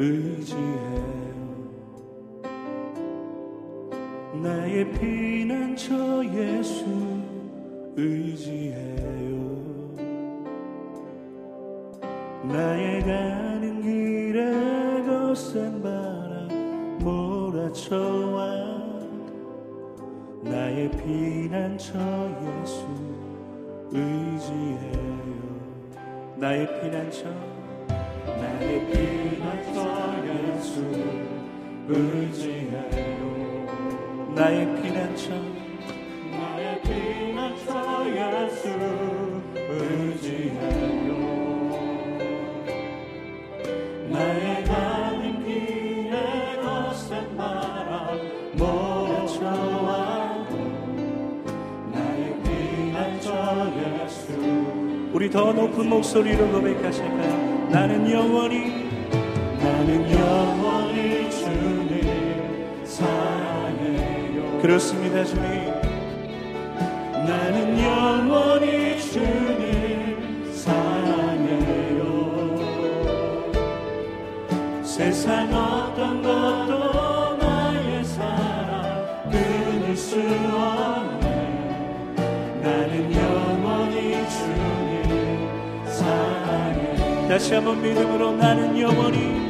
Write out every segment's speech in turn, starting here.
의지해요. 나의 피난처 예수 의지해요. 나의 가는 길에 거센 바람 몰아쳐와 나의 피난처 예수 의지해요. 나의 피난처 나의 피난처 의지해요. 나의 피난처. 나의 피난처 예수 의지해요. 나의 가는 길에 거센 바람 몰아쳐와 나의 피난처 예수 우리 더 높은 목소리로 고백하실까요? 나는 영원히 그렇습니다 주님. 나는 영원히 주님 사랑해요. 세상 어떤 것도 나의 사랑 끊을 수 없네. 나는 영원히 주님 사랑해 다시 한번 믿음으로 나는 영원히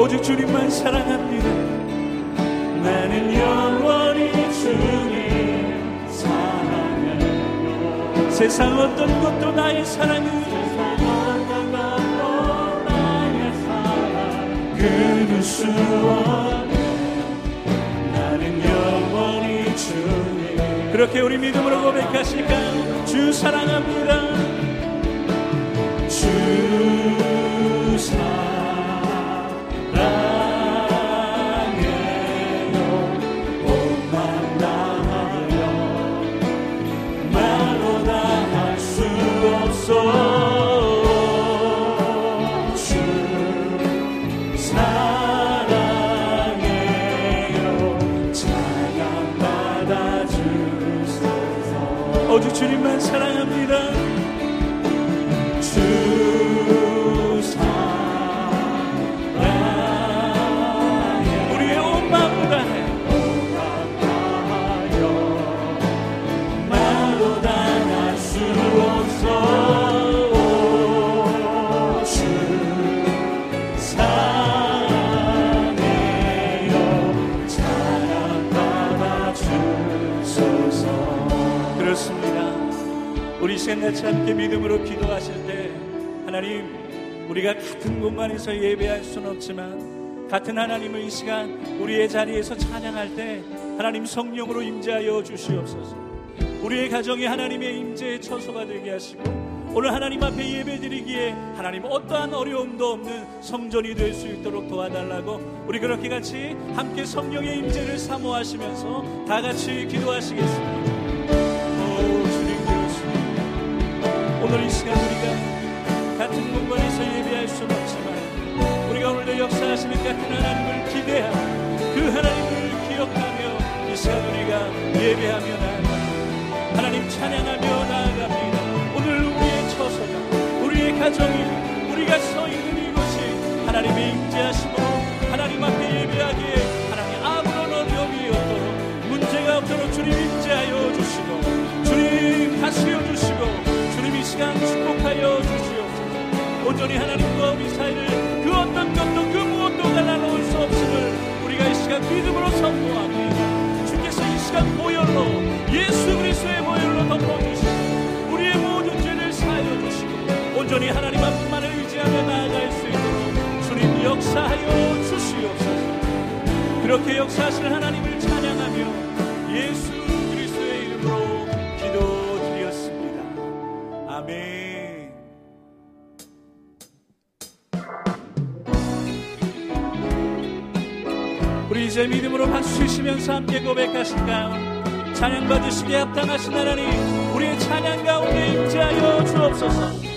오직 주님만 사랑합니다. 나는 영원히 주님 사랑해요 세상 어떤 것도 나의 사랑을. 끊을. 수 없네 나는 영원히 주님 그렇게 우리 믿음으로 고백하실까요? 주 사랑합니다 시간 같이 함께 믿음으로 기도하실 때 하나님 우리가 같은 공간에서 예배할 수는 없지만 같은 하나님을 이 시간 우리의 자리에서 찬양할 때 하나님 성령으로 임재하여 주시옵소서. 우리의 가정이 하나님의 임재의 처소가 되게 하시고 오늘 하나님 앞에 예배드리기에 하나님 어떠한 어려움도 없는 성전이 될 수 있도록 도와달라고 우리 그렇게 같이 함께 성령의 임재를 사모하시면서 다 같이 기도하시겠습니다 오늘 이 시간 우리가 같은 공간에서 예배할 수는 없지만 우리가 오늘도 역사하시는 같은 하나님을 기대하고 그 하나님을 기억하며 이 시간 우리가 예배하며 나아갑니다 하나님 찬양하며 나아갑니다. 오늘 우리의 처소가 우리의 가정이 우리가 서 있는 이곳이 하나님의 임재하심으로 하나님 앞에 예배하기에 하나님 아무런 어려움이 없도록 문제가 없도록 주님 임재하여 시간 축복하여 주시옵소서. 온전히 하나님과 우리 사이를 그 어떤 것도 그 무엇도 갈라놓을 수 없음을 우리가 이 시간 믿음으로 선포합니다 주께서 이 시간 보혈로 예수 그리스도의 보혈로 덮어주시고 우리의 모든 죄를 사하여 주시고 온전히 하나님 앞만을 의지하며 나아갈 수 있도록 주님 역사하여 주시옵소서. 그렇게 역사하시는 하나님을 찬양하며 예수 그리스도의 이 제 믿음으로 박수 치시면서 함께 고백하실까요? 찬양 받으시기에 합당하신 하나님 우리의 찬양 가운데 임재하여 주옵소서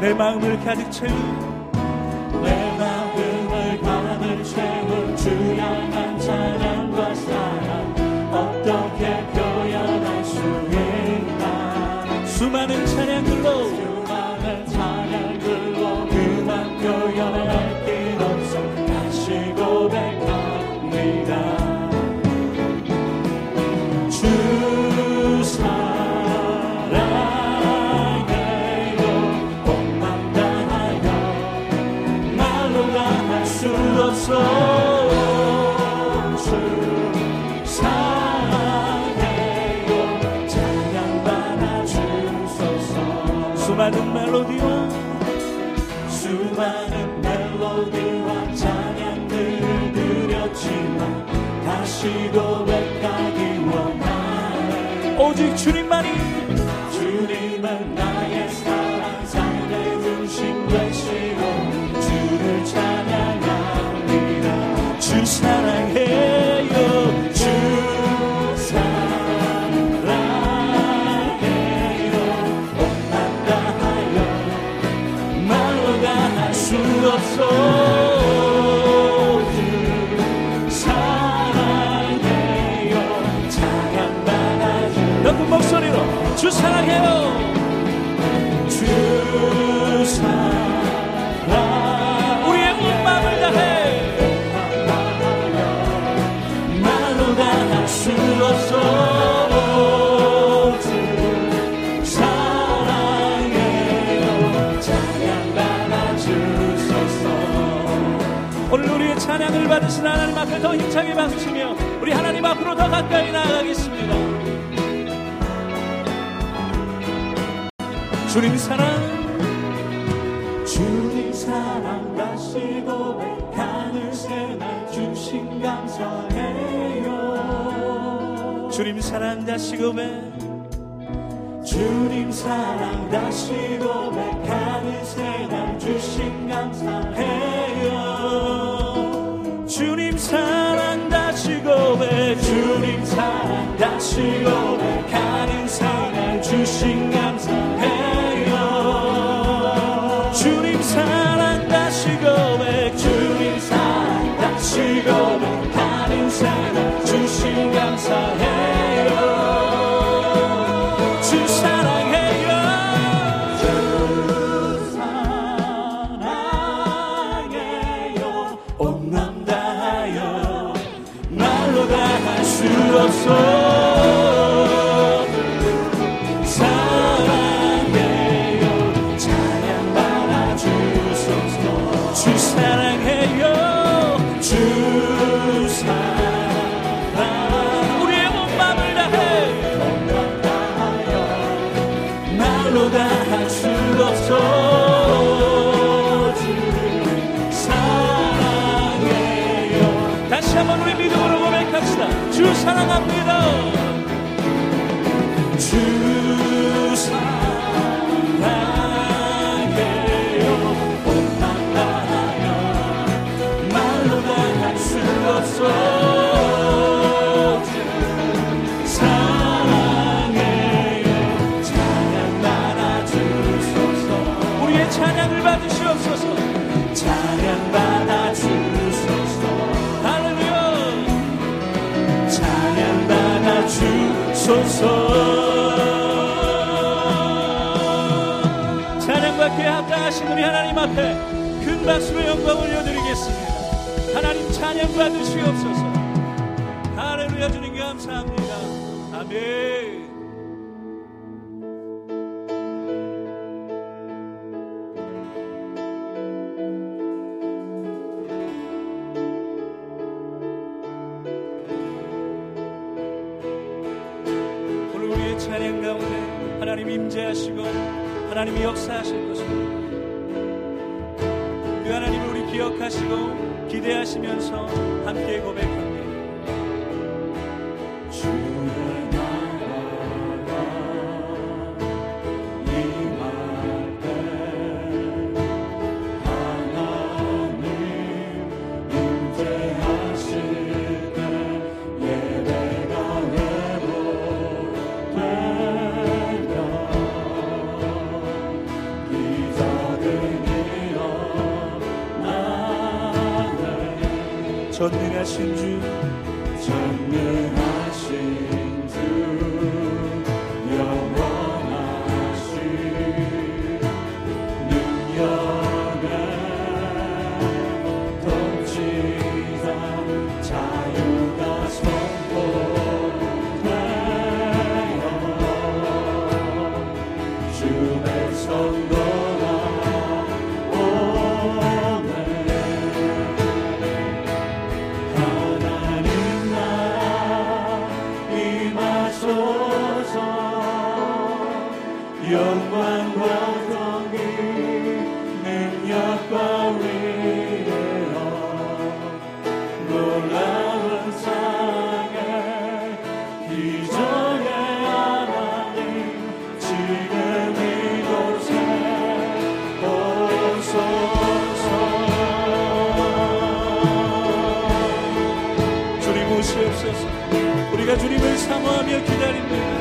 내 마음을 가득 채운 수많은 멜로디와 수많은 멜로디와 찬양들을 드렸지만 다시 고백하기 원하네. 오직 주님만이 주사 찬양을 받으신 하나님 앞에 더 힘차게 박수치며 우리 하나님 앞으로 더 가까이 나아가겠습니다. 주님 사랑 주님 사랑 다시 고백하는 새날 주신 감사해요. 주님 사랑 다시 고백 주님 사랑 다시 고백하는 새날 주신 감사해요 주님 사랑 다시 고백 주님 사랑 다시 고백 앞에 큰 박수로 영광 올려드리겠습니다. 하나님 찬양 받으시옵소서. 할렐루야 주님 감사합니다. 아멘. 하나님 임재하시고 하나님이 역사하실 것입니다. 기대하시면서 함께 고백합니다. 心居。 우리가 주님을 사모하며 기다립니다.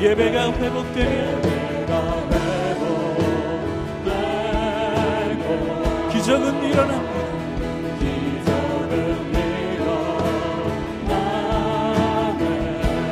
예배가 회복되면 기적은 일어납니다.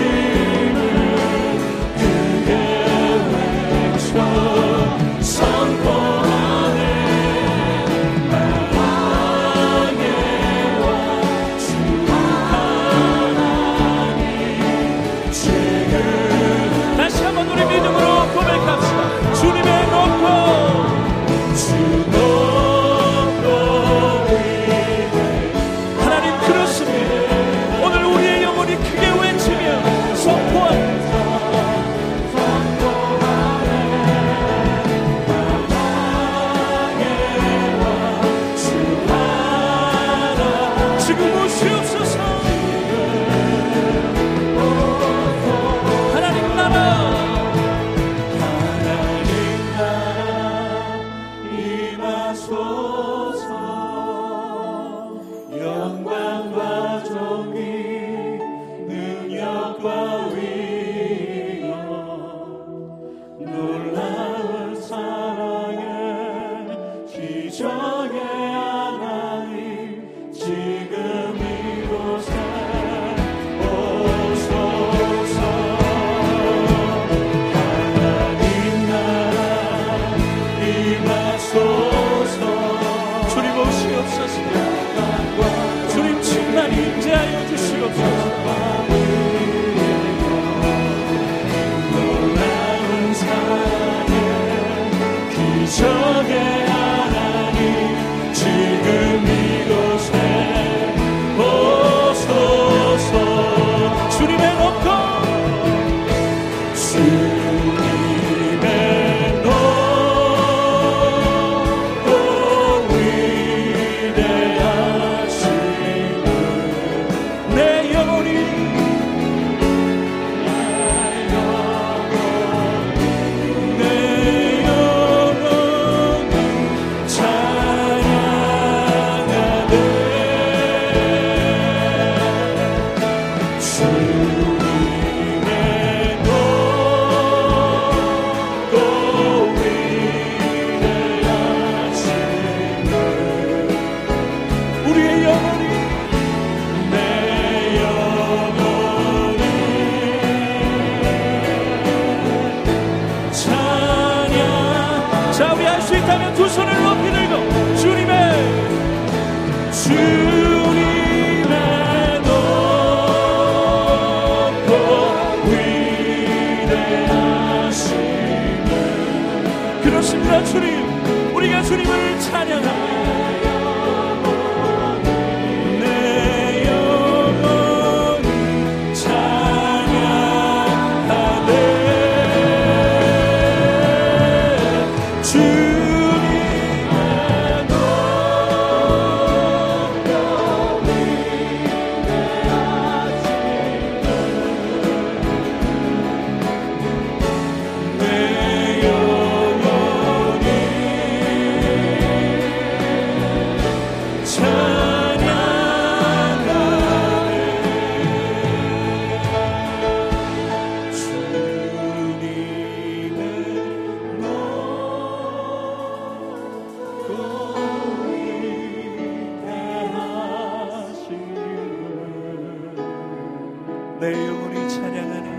to 손을 높이 들고 주님의 주님의 높고 위대하심을. 그렇습니다 주님. 우리가 주님을 찬 내 영혼이 찬양하네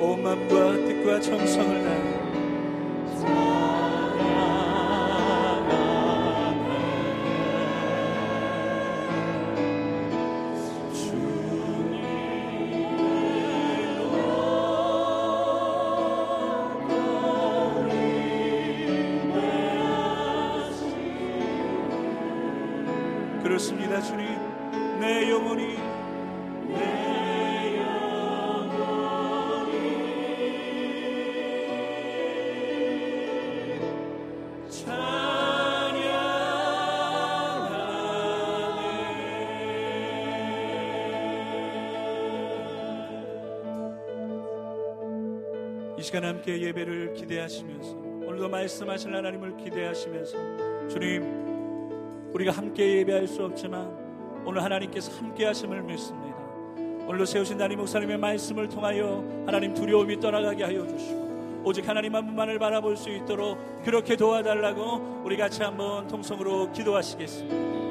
온 마음과 뜻과 정성을 다해 시간 함께 예배를 기대하시면서 오늘도 말씀하실 하나님을 기대하시면서 주님 우리가 함께 예배할 수 없지만 오늘 하나님께서 함께 하심을 믿습니다. 오늘도 세우신 담임 목사님의 말씀을 통하여 하나님 두려움이 떠나가게 하여 주시고 오직 하나님 한 분만을 바라볼 수 있도록 그렇게 도와달라고 우리 같이 한번 통성으로 기도하시겠습니다.